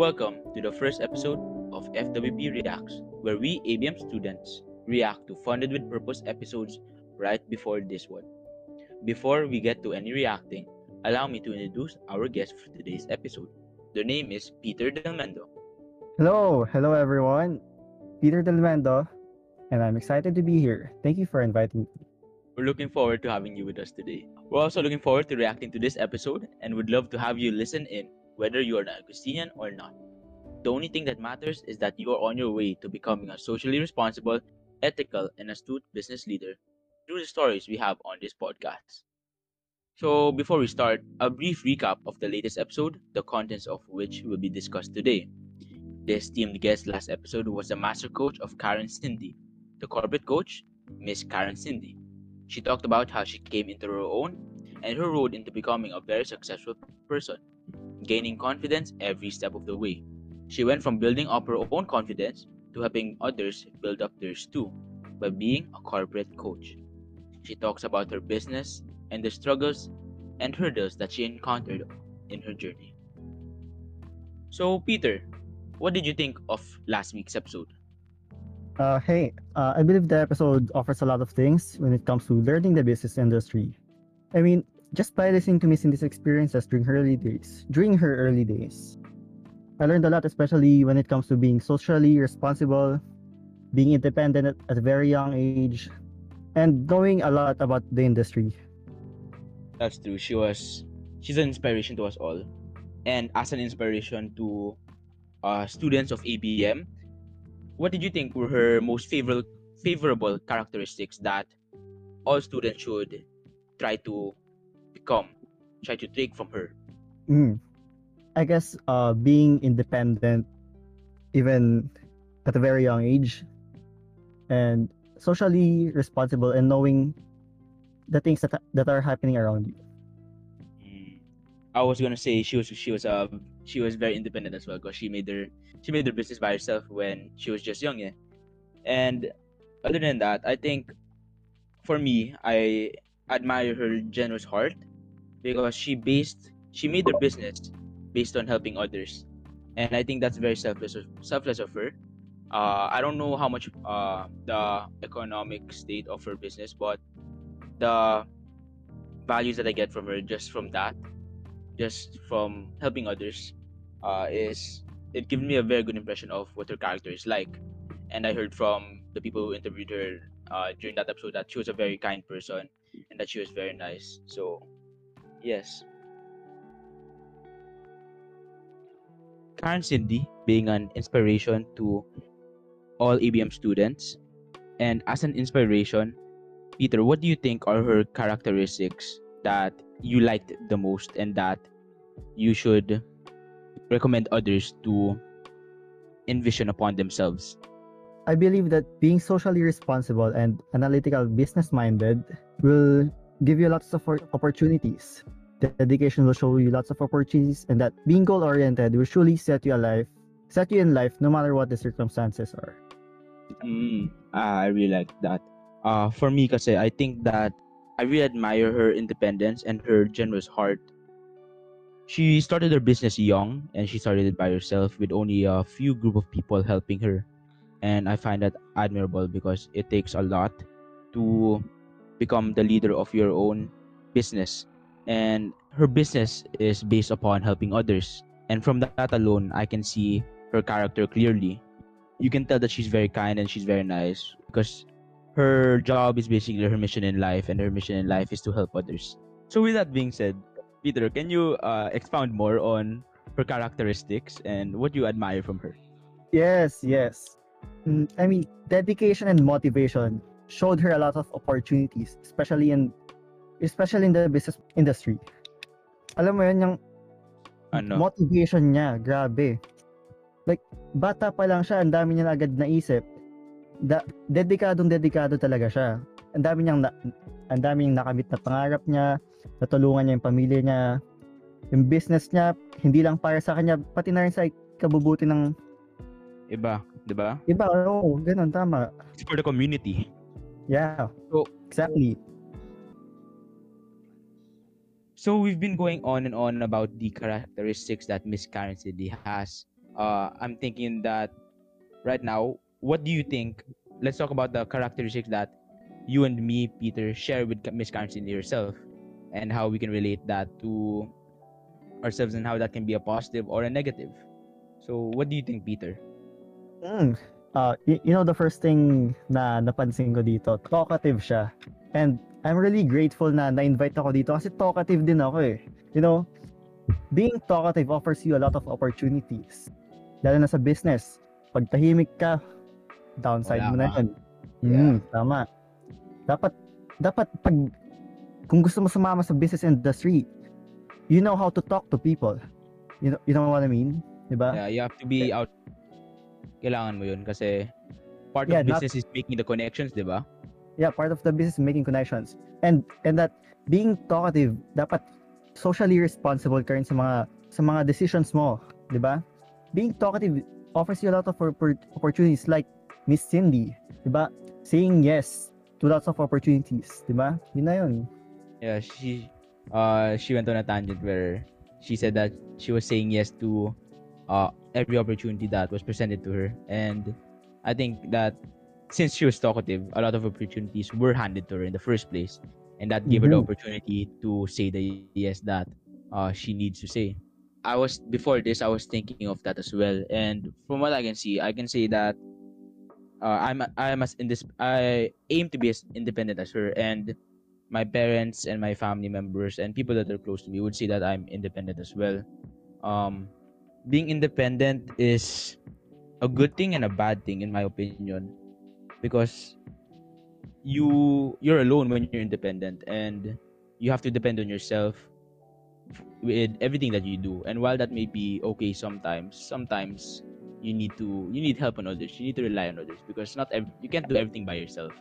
Welcome to the first episode of FWP Reacts, where we ABM students react to Funded with Purpose episodes right before this one. Before we get to any reacting, allow me to introduce our guest for today's episode. Their name is Peter Delmendo. Hello, hello everyone. Peter Delmendo, and I'm excited to be here. Thank you for inviting me. We're looking forward to having you with us today. We're also looking forward to reacting to this episode and would love to have you listen in, whether you are an Augustinian or not. The only thing that matters is that you are on your way to becoming a socially responsible, ethical, and astute business leader through the stories we have on this podcast. So, before we start, a brief recap of the latest episode, the contents of which will be discussed today. The esteemed guest last episode was the master coach of Karen Cindy, the corporate coach, Miss Karen Cindy. She talked about how she came into her own and her road into becoming a very successful person, gaining confidence every step of the way. She went from building up her own confidence to helping others build up theirs too by being a corporate coach. She talks about her business and the struggles and hurdles that she encountered in her journey. So, Peter, what did you think of last week's episode? Uh, hey, uh, I believe the episode offers a lot of things when it comes to learning the business industry. I mean, just by listening to Miss Cindy's experiences during her early days, during her early days, I learned a lot, especially when it comes to being socially responsible, being independent at, a very young age, and knowing a lot about the industry. That's true. She was she's an inspiration to us all. And as an inspiration to uh, students of ABM, what did you think were her most favorable favorable characteristics that all students should try to become, try to take from her? Mm. I guess uh, being independent, even at a very young age, and socially responsible, and knowing the things that that are happening around you. I was gonna say she was she was uh she was very independent as well because she made her she made her business by herself when she was just young, yeah. And other than that, I think for me, I admire her generous heart because she based she made her business based on helping others, and I think that's very selfless of, selfless of her. Uh, I don't know how much uh, the economic state of her business, but the values that I get from her just from that, just from helping others, uh, is it gives me a very good impression of what her character is like. And I heard from the people who interviewed her uh, during that episode that she was a very kind person and that she was very nice. So, yes. Karen Cindy being an inspiration to all ABM students, and as an inspiration, Peter, what do you think are her characteristics that you liked the most and that you should recommend others to envision upon themselves? I believe that being socially responsible and analytical business minded will give you lots of opportunities. The dedication will show you lots of opportunities and that being goal oriented will surely set you alive set you in life no matter what the circumstances are. Mm, I really like that. Uh, for me, kasi I think that I really admire her independence and her generous heart. She started her business young and she started it by herself with only a few group of people helping her. And I find that admirable because it takes a lot to become the leader of your own business. And her business is based upon helping others. And from that alone, I can see her character clearly. You can tell that she's very kind and she's very nice because her job is basically her mission in life, and her mission in life is to help others. So, with that being said, Peter, can you uh, expound more on her characteristics and what you admire from her? Yes, yes. Mm, I mean, dedication and motivation showed her a lot of opportunities, especially in especially in the business industry. Alam mo yun, yung ano? motivation niya, grabe. Like, bata pa lang siya, ang dami niya na agad naisip. Da, dedikadong dedikado talaga siya. Ang dami niyang na, ang dami niyang nakamit na pangarap niya, natulungan niya yung pamilya niya, yung business niya, hindi lang para sa kanya, pati na rin sa kabubuti ng iba, 'di ba? Iba, oo, oh, ganun tama. It's for the community. Yeah. So, exactly. so we've been going on and on about the characteristics that Miss Karen Cindy has. Uh, I'm thinking that right now, what do you think? Let's talk about the characteristics that you and me, Peter, share with Miss Karen Cindy herself, and how we can relate that to ourselves and how that can be a positive or a negative. So, what do you think, Peter? Mm. Uh, y- you know, the first thing na napansin ko dito, talkative siya. And I'm really grateful na na-invite ako dito kasi talkative din ako eh. You know, being talkative offers you a lot of opportunities. Lalo na sa business. Pag tahimik ka, downside Wala mo na ka. yan. Yeah. Mm, tama. Dapat, dapat pag, kung gusto mo sumama sa business industry, you know how to talk to people. You know, you know what I mean? Diba? Yeah, you have to be out. Kailangan mo yun kasi part Yeah, of not- business is making the connections, di ba? yeah part of the business is making connections and and that being talkative dapat socially responsible ka rin sa mga sa mga decisions mo di ba being talkative offers you a lot of oppor- opportunities like Miss Cindy di ba saying yes to lots of opportunities di ba yun na yun. Yeah, she uh she went on a tangent where she said that she was saying yes to uh every opportunity that was presented to her. And I think that since she was talkative, a lot of opportunities were handed to her in the first place. And that gave her the Mhm. opportunity to say the yes that uh she needs to say. I was before this I was thinking of that as well. And from what I can see, I can say that uh, I'm I'm as in this I aim to be as independent as her and my parents and my family members and people that are close to me would say that I'm independent as well. Um, being independent is a good thing and a bad thing in my opinion because you you're alone when you're independent and you have to depend on yourself with everything that you do and while that may be okay sometimes sometimes you need to you need help on others you need to rely on others because not ev- you can't do everything by yourself.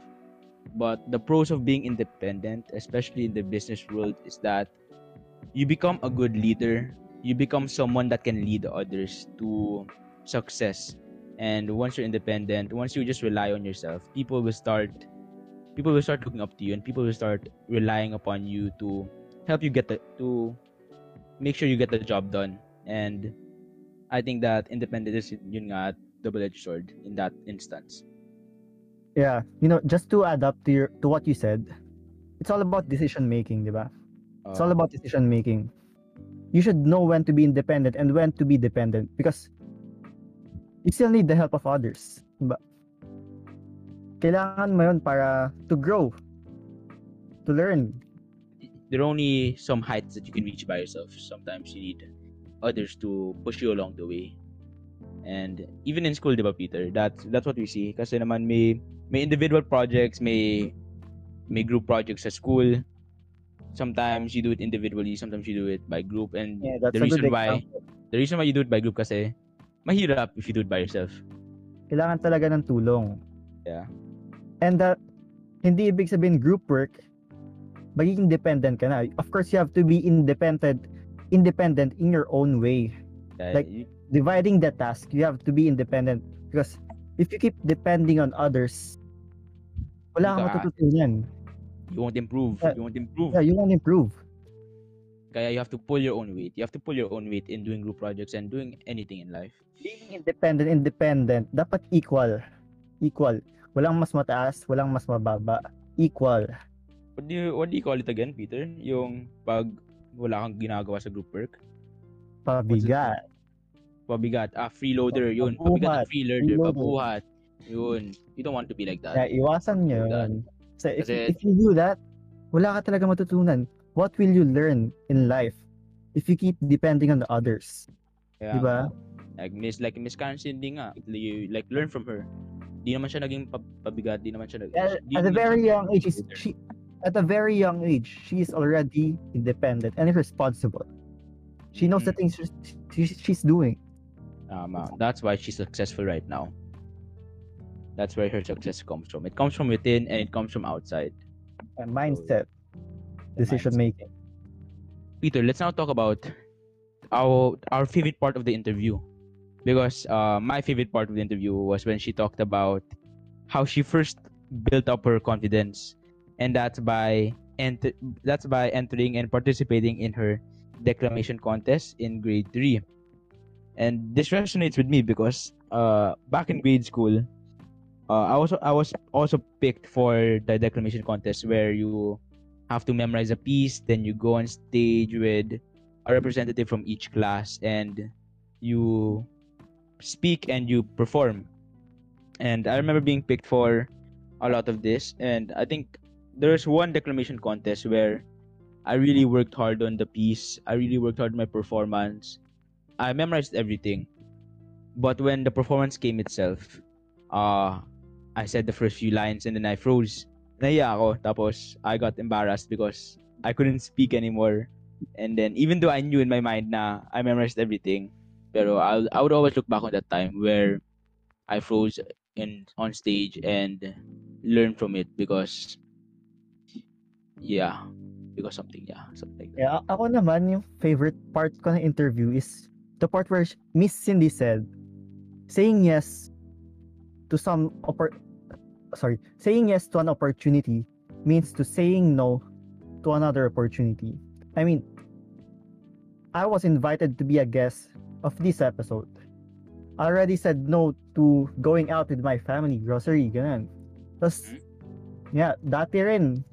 But the pros of being independent especially in the business world is that you become a good leader. You become someone that can lead others to success. And once you're independent once you just rely on yourself people will start people will start looking up to you and people will start relying upon you to help you get the to make sure you get the job done. And i think that independent is yun nga double-edged sword in that instance yeah you know just to add up to your to what you said it's all about decision making di ba It's all Uh, about decision making. You should know when to be independent and when to be dependent because you still need the help of others. Diba? Kailangan mo yun para to grow, to learn. there are only some heights that you can reach by yourself. Sometimes you need others to push you along the way. And even in school, di ba, Peter? That's that's what we see. Kasi naman may may individual projects, may may group projects sa school. Sometimes you do it individually, sometimes you do it by group. And Yeah, the reason why the reason why you do it by group kasi mahirap if you do it by yourself. Kailangan talaga ng tulong. Yeah. And that, hindi ibig sabihin group work, magiging dependent ka na. Of course, you have to be independent independent in your own way. Yeah, Like- you, dividing the task, you have to be independent because if you keep depending on others, wala kang Ka- matututunan. you won't improve. Yeah. You won't improve. Yeah, you won't improve. Kaya you have to pull your own weight. You have to pull your own weight in doing group projects and doing anything in life. Being independent, independent, dapat equal. Equal. Walang mas mataas, walang mas mababa. Equal. What do you what do you call it again, Peter? Yung pag wala kang ginagawa sa group work? Pabigat. Pabigat. Ah, freeloader. Yun. Pabigat at freeloader. Freeloader. Pabuhat. Yun. You don't want to be like that. Kaya iwasan nyo yun. So if, Kasi- if you do that, wala ka talaga matutunan. What will you learn in life if you keep depending on the others? Kaya, Diba? Like Miss like Miss Karen Cindy nga. You, like learn from her. Di naman siya naging pab- pabigat. Di naman siya nag... At, at a very young age, she, at a very young age, she is already independent and responsible. She knows the Mhm. things she's, doing. Tama. That's why she's successful right now. That's where her success comes from. It comes from within and it comes from outside. And mindset, The decision mindset. making. Peter, let's now talk about our our favorite part of the interview. Because uh, my favorite part of the interview was when she talked about how she first built up her confidence, and that's by enter that's by entering and participating in her declamation contest in grade 3 and this resonates with me because uh back in grade school uh, I was I was also picked for the declamation contest where you have to memorize a piece then you go on stage with a representative from each class and you speak and you perform. And I remember being picked for a lot of this and I think there's one declamation contest where I really worked hard on the piece. I really worked hard on my performance. I memorized everything. But when the performance came itself, uh, I said the first few lines and then I froze. Naiya ako. Tapos I got embarrassed because I couldn't speak anymore. And then even though I knew in my mind na I memorized everything, pero I I would always look back on that time where I froze in on stage and learn from it because yeah because something yeah something like that. Yeah, ako naman, yung favorite part ko ng interview is the part where Miss Cindy said, saying yes to some oppor- sorry, saying yes to an opportunity means to saying no to another opportunity. I mean, I was invited to be a guest of this episode. I already said no to going out with my family, grocery, ganun. Tapos, mm-hmm. yeah, dati rin,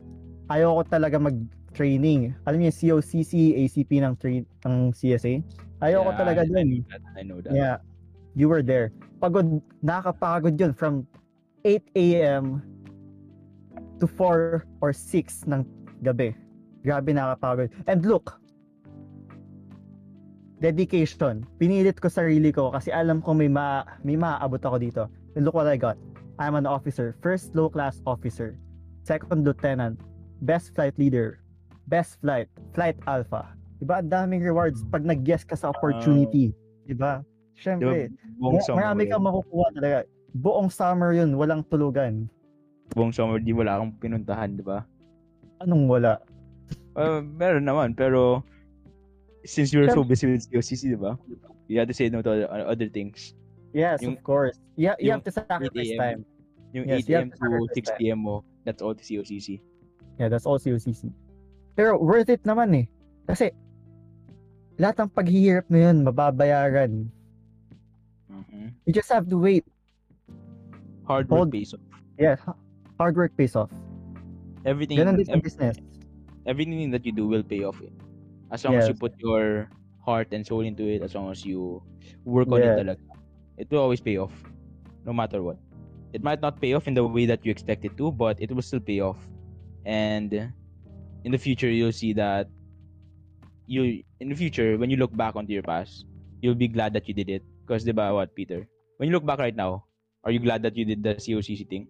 ayoko talaga mag-training. Alam niyo, COCC, ACP ng, tra- ng CSA. Ayoko Yeah, talaga I, dun. that. I know that. Yeah. You were there. Pagod, nakakapagod yun from 8 a.m. to 4 or 6 ng gabi. Grabe nakakapagod. And look, dedication. Pinilit ko sarili ko kasi alam ko may, ma may maaabot ako dito. And look what I got. I'm an officer. First low class officer. Second lieutenant. Best flight leader. Best flight. Flight alpha. Diba? Ang daming rewards pag nag-guess ka sa opportunity. Diba? Siyempre. Summer, marami kang makukuha talaga. Buong summer yun, walang tulugan. buong summer, di wala akong pinuntahan, di ba? Anong wala? Uh, meron naman, pero since you were so busy with COCC, di ba? You had to say no to other, other things. Yes, Yung- of course. You, you yung have to sacrifice 8 time. Yung Yes, 8 you a.m. to to sacrifice 6 that. p.m. mo, that's all to COCC. Yeah, that's also UCC. Pero worth it naman eh. Kasi lahat ng paghihirap mo yun, mababayaran. Mhm. You just have to wait. Hard work Hold- pays off. Ha- hard work pays off. Everything, Ganun din sa ev- business. everything that you do will pay off. eh. As long as you Yes. put your heart and soul into it, as long as you work on it Yes. talaga, it will always pay off, no matter what. It might not pay off in the way that you expect it to, but it will still pay off. And in the future, you'll see that you, in the future, when you look back onto your past, you'll be glad that you did it. Because, diba, what, Peter? When you look back right now, are you glad that you did the COCC thing?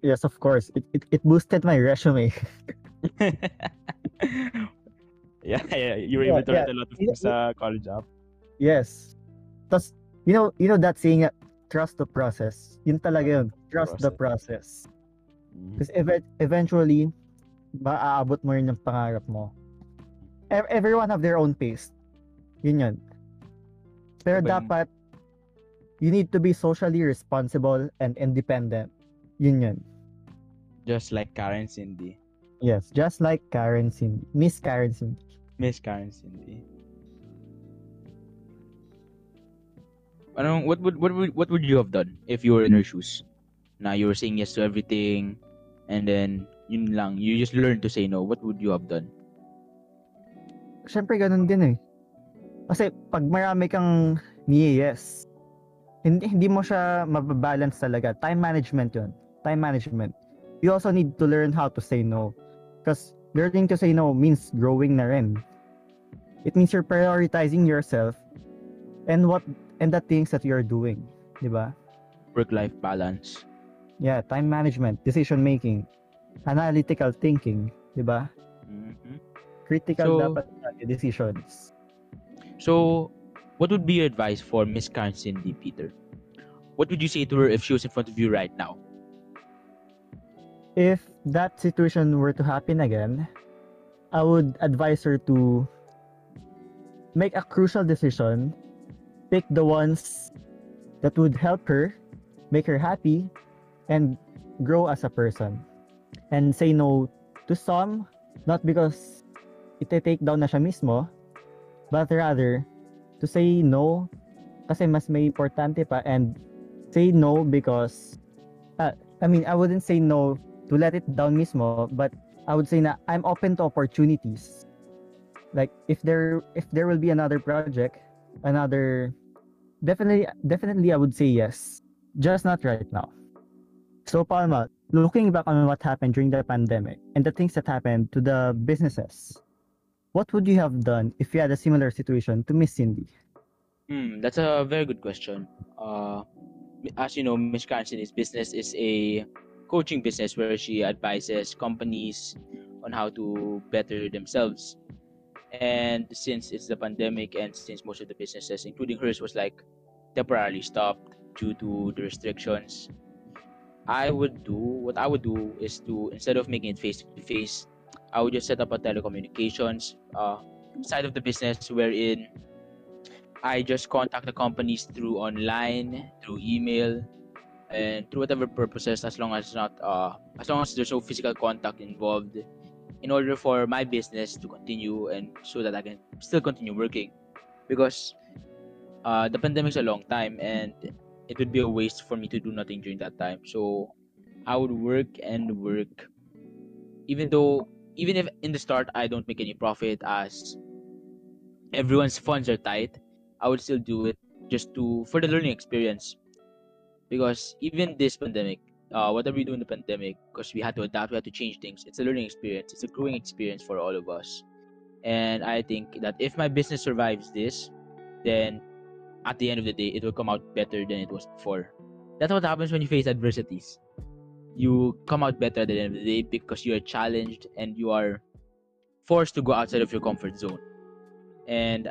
Yes, of course. It, it, it boosted my resume. yeah, yeah, you were Yeah, able to yeah. write a lot of things sa college app. yes. Tapos, you know, you know that saying, uh, trust the process. Yun talaga yun. Trust the process. Mm-hmm. Because ev- eventually, maaabot mo rin yung pangarap mo. Ev- everyone have their own pace. Yun yun. Pero yung- dapat, you need to be socially responsible and independent. Yun yun. Just like Karen Cindy. Yes, just like Karen Cindy. Miss Karen Cindy. Miss Karen Cindy. Anong, what would what would what would you have done if you were in her shoes? Now you were saying yes to everything, and then yun lang, you just learned to say no. What would you have done? Siyempre, ganun din eh. Kasi pag marami kang ni-yes, hindi, hindi mo siya mababalance talaga. Time management yun. Time management. You also need to learn how to say no. Because learning to say no means growing na rin. It means you're prioritizing yourself and what and the things that you're doing. Di ba? Work-life balance. Yeah, time management, decision making, analytical thinking, di ba? Mhm. Critical So- dapat decisions. So, what would be your advice for Miss Karen Cindy, Peter? What would you say to her if she was in front of you right now? if that situation were to happen again, I would advise her to make a crucial decision, pick the ones that would help her, make her happy, and grow as a person. And say no to some Not because ite-take down na siya mismo, but rather to say no kasi mas may importante pa and say no because uh, I mean, I wouldn't say no to let it down mismo, but I would say na I'm open to opportunities. Like if there if there will be another project, another definitely definitely I would say yes. Just not right now. So Palma, looking back on what happened during the pandemic and the things that happened to the businesses, what would you have done if you had a similar situation to Miss Cindy? Hmm, that's a very good question. Uh, as you know, Miss Cranston's business is a coaching business where she advises companies on how to better themselves. And since it's the pandemic and since most of the businesses, including hers, was like temporarily stopped due to the restrictions, I would do what I would do is to instead of making it face to face, I would just set up a telecommunications uh, side of the business wherein I just contact the companies through online, through email, and through whatever purposes, as long as not uh, as long as there's no physical contact involved, in order for my business to continue and so that I can still continue working, because uh, the pandemic's a long time and it would be a waste for me to do nothing during that time. So I would work and work, even though even if in the start I don't make any profit as everyone's funds are tight I would still do it just to for the learning experience. Because even this pandemic, uh, whatever we do in the pandemic, because we had to adapt, we had to change things. It's a learning experience. It's a growing experience for all of us. And I think that if my business survives this, then at the end of the day, it will come out better than it was before. That's what happens when you face adversities. You come out better at the end of the day because you are challenged and you are forced to go outside of your comfort zone. And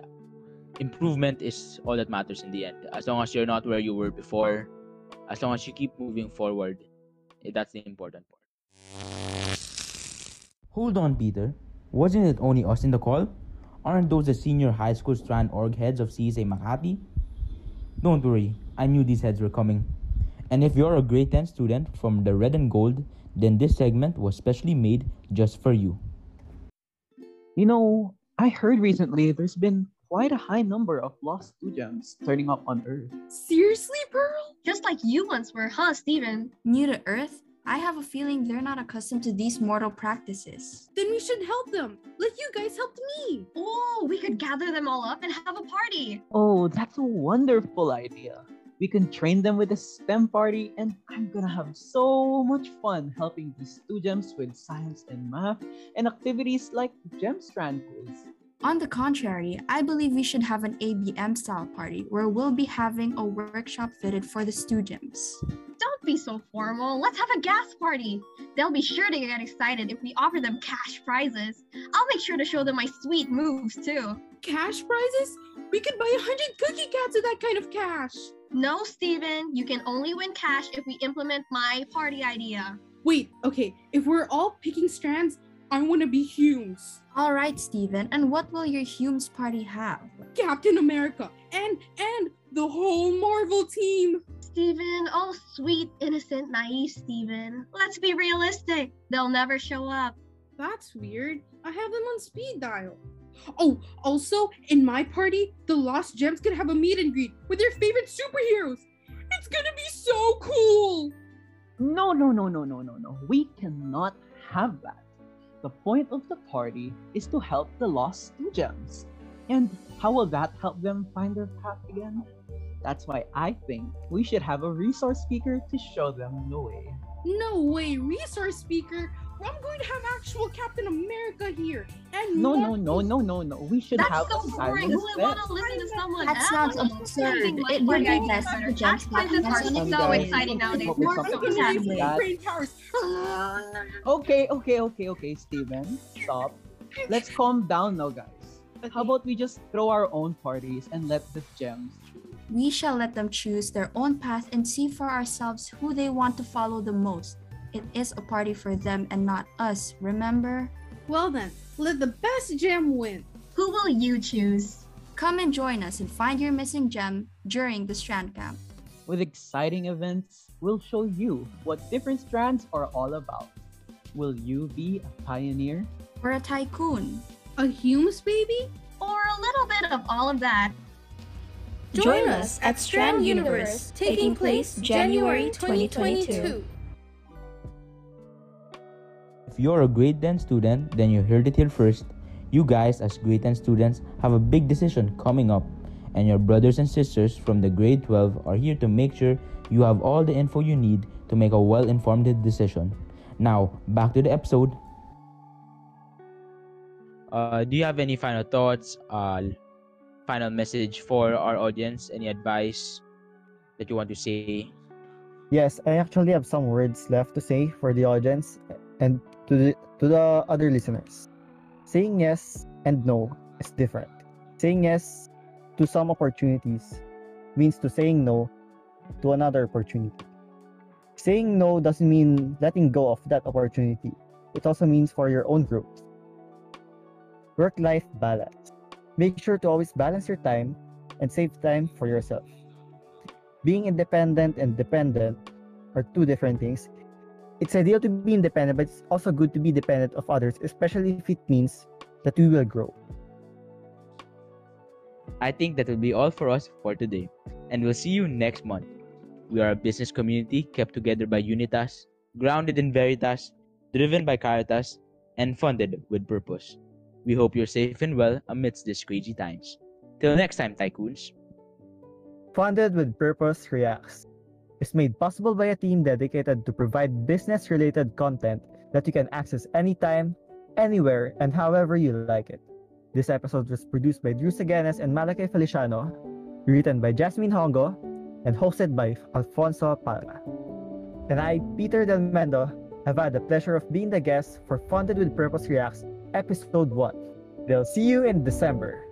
improvement is all that matters in the end. As long as you're not where you were before, as long as you keep moving forward, eh, that's the important part. Hold on, Peter. Wasn't it only us in the call? Aren't those the senior high school strand org heads of CSA Makati? Don't worry, I knew these heads were coming. And if you're a grade 10 student from the red and gold, then this segment was specially made just for you. You know, I heard recently there's been quite a high number of lost gems turning up on Earth. Seriously, Pearl? Just like you once were, huh, Steven? New to Earth? I have a feeling they're not accustomed to these mortal practices. Then we should help them, like you guys helped me. Oh, we could gather them all up and have a party. Oh, that's a wonderful idea. We can train them with a STEM party, and I'm gonna have so much fun helping these two gems with science and math and activities like Gem Strand quiz. On the contrary, I believe we should have an ABM style party where we'll be having a workshop fitted for the students. Don't be so formal. Let's have a gas party. They'll be sure to get excited if we offer them cash prizes. I'll make sure to show them my sweet moves too. Cash prizes? We could buy a hundred cookie cats with that kind of cash. No, Steven, you can only win cash if we implement my party idea. Wait, okay, if we're all picking strands, I want to be HUMSS. All right, Steven, and what will your HUMSS party have? Captain America and and the whole Marvel team. Steven, oh sweet, innocent, naive Steven. Let's be realistic. They'll never show up. That's weird. I have them on speed dial. Oh, also, in my party, the Lost Gems could have a meet and greet with their favorite superheroes. It's gonna be so cool! No, no, no, no, no, no, no. We cannot have that. The point of the party is to help the lost gems. And how will that help them find their path again? That's why I think we should have a resource speaker to show them the way. No way, resource speaker. I'm going to have actual Captain America here. And No, no, no, no, no, no. We should That's have so a boring. silent Who would want to listen to someone That else? sounds absurd. It would be that. best for Cash Gems prizes are so exciting nowadays. come up with More something cookie like brain powers. Okay, okay, okay, okay, Steven. Stop. Let's calm down now, guys. How about we just throw our own parties and let the gems We shall let them choose their own path and see for ourselves who they want to follow the most. It is a party for them and not us, remember? Well then, let the best gem win. Who will you choose? Come and join us and find your missing gem during the Strand Camp. With exciting events, we'll show you what different strands are all about. Will you be a pioneer Or a tycoon? A HUMSS baby? Or a little bit of all of that. Join us at Strand Universe, taking place January 2022. If you're a grade 10 student, then you heard it here first. You guys, as grade 10 students, have a big decision coming up, and your brothers and sisters from the grade 12 are here to make sure you have all the info you need to make a well informed decision. Now, back to the episode. Uh, do you have any final thoughts? Uh, final message for our audience? Any advice that you want to say? Yes, I actually have some words left to say for the audience and to the to the other listeners. Saying yes and no is different. Saying yes to some opportunities means to saying no to another opportunity. Saying no doesn't mean letting go of that opportunity. It also means for your own growth. Work life balance. Make sure to always balance your time and save time for yourself. Being independent and dependent are two different things. It's ideal to be independent, but it's also good to be dependent of others, especially if it means that we will grow. I think that will be all for us for today, and we'll see you next month. We are a business community kept together by Unitas, grounded in Veritas, driven by Caritas, and funded with purpose. We hope you're safe and well amidst these crazy times. Till next time, tycoons. Funded with Purpose Reacts is made possible by a team dedicated to provide business related content that you can access anytime, anywhere, and however you like it. This episode was produced by Drew Sagenes and Malakai Feliciano, written by Jasmine Hongo, and hosted by Alfonso Palma. And I, Peter Delmendo, have had the pleasure of being the guest for Funded with Purpose Reacts Episode 1. They'll see you in December.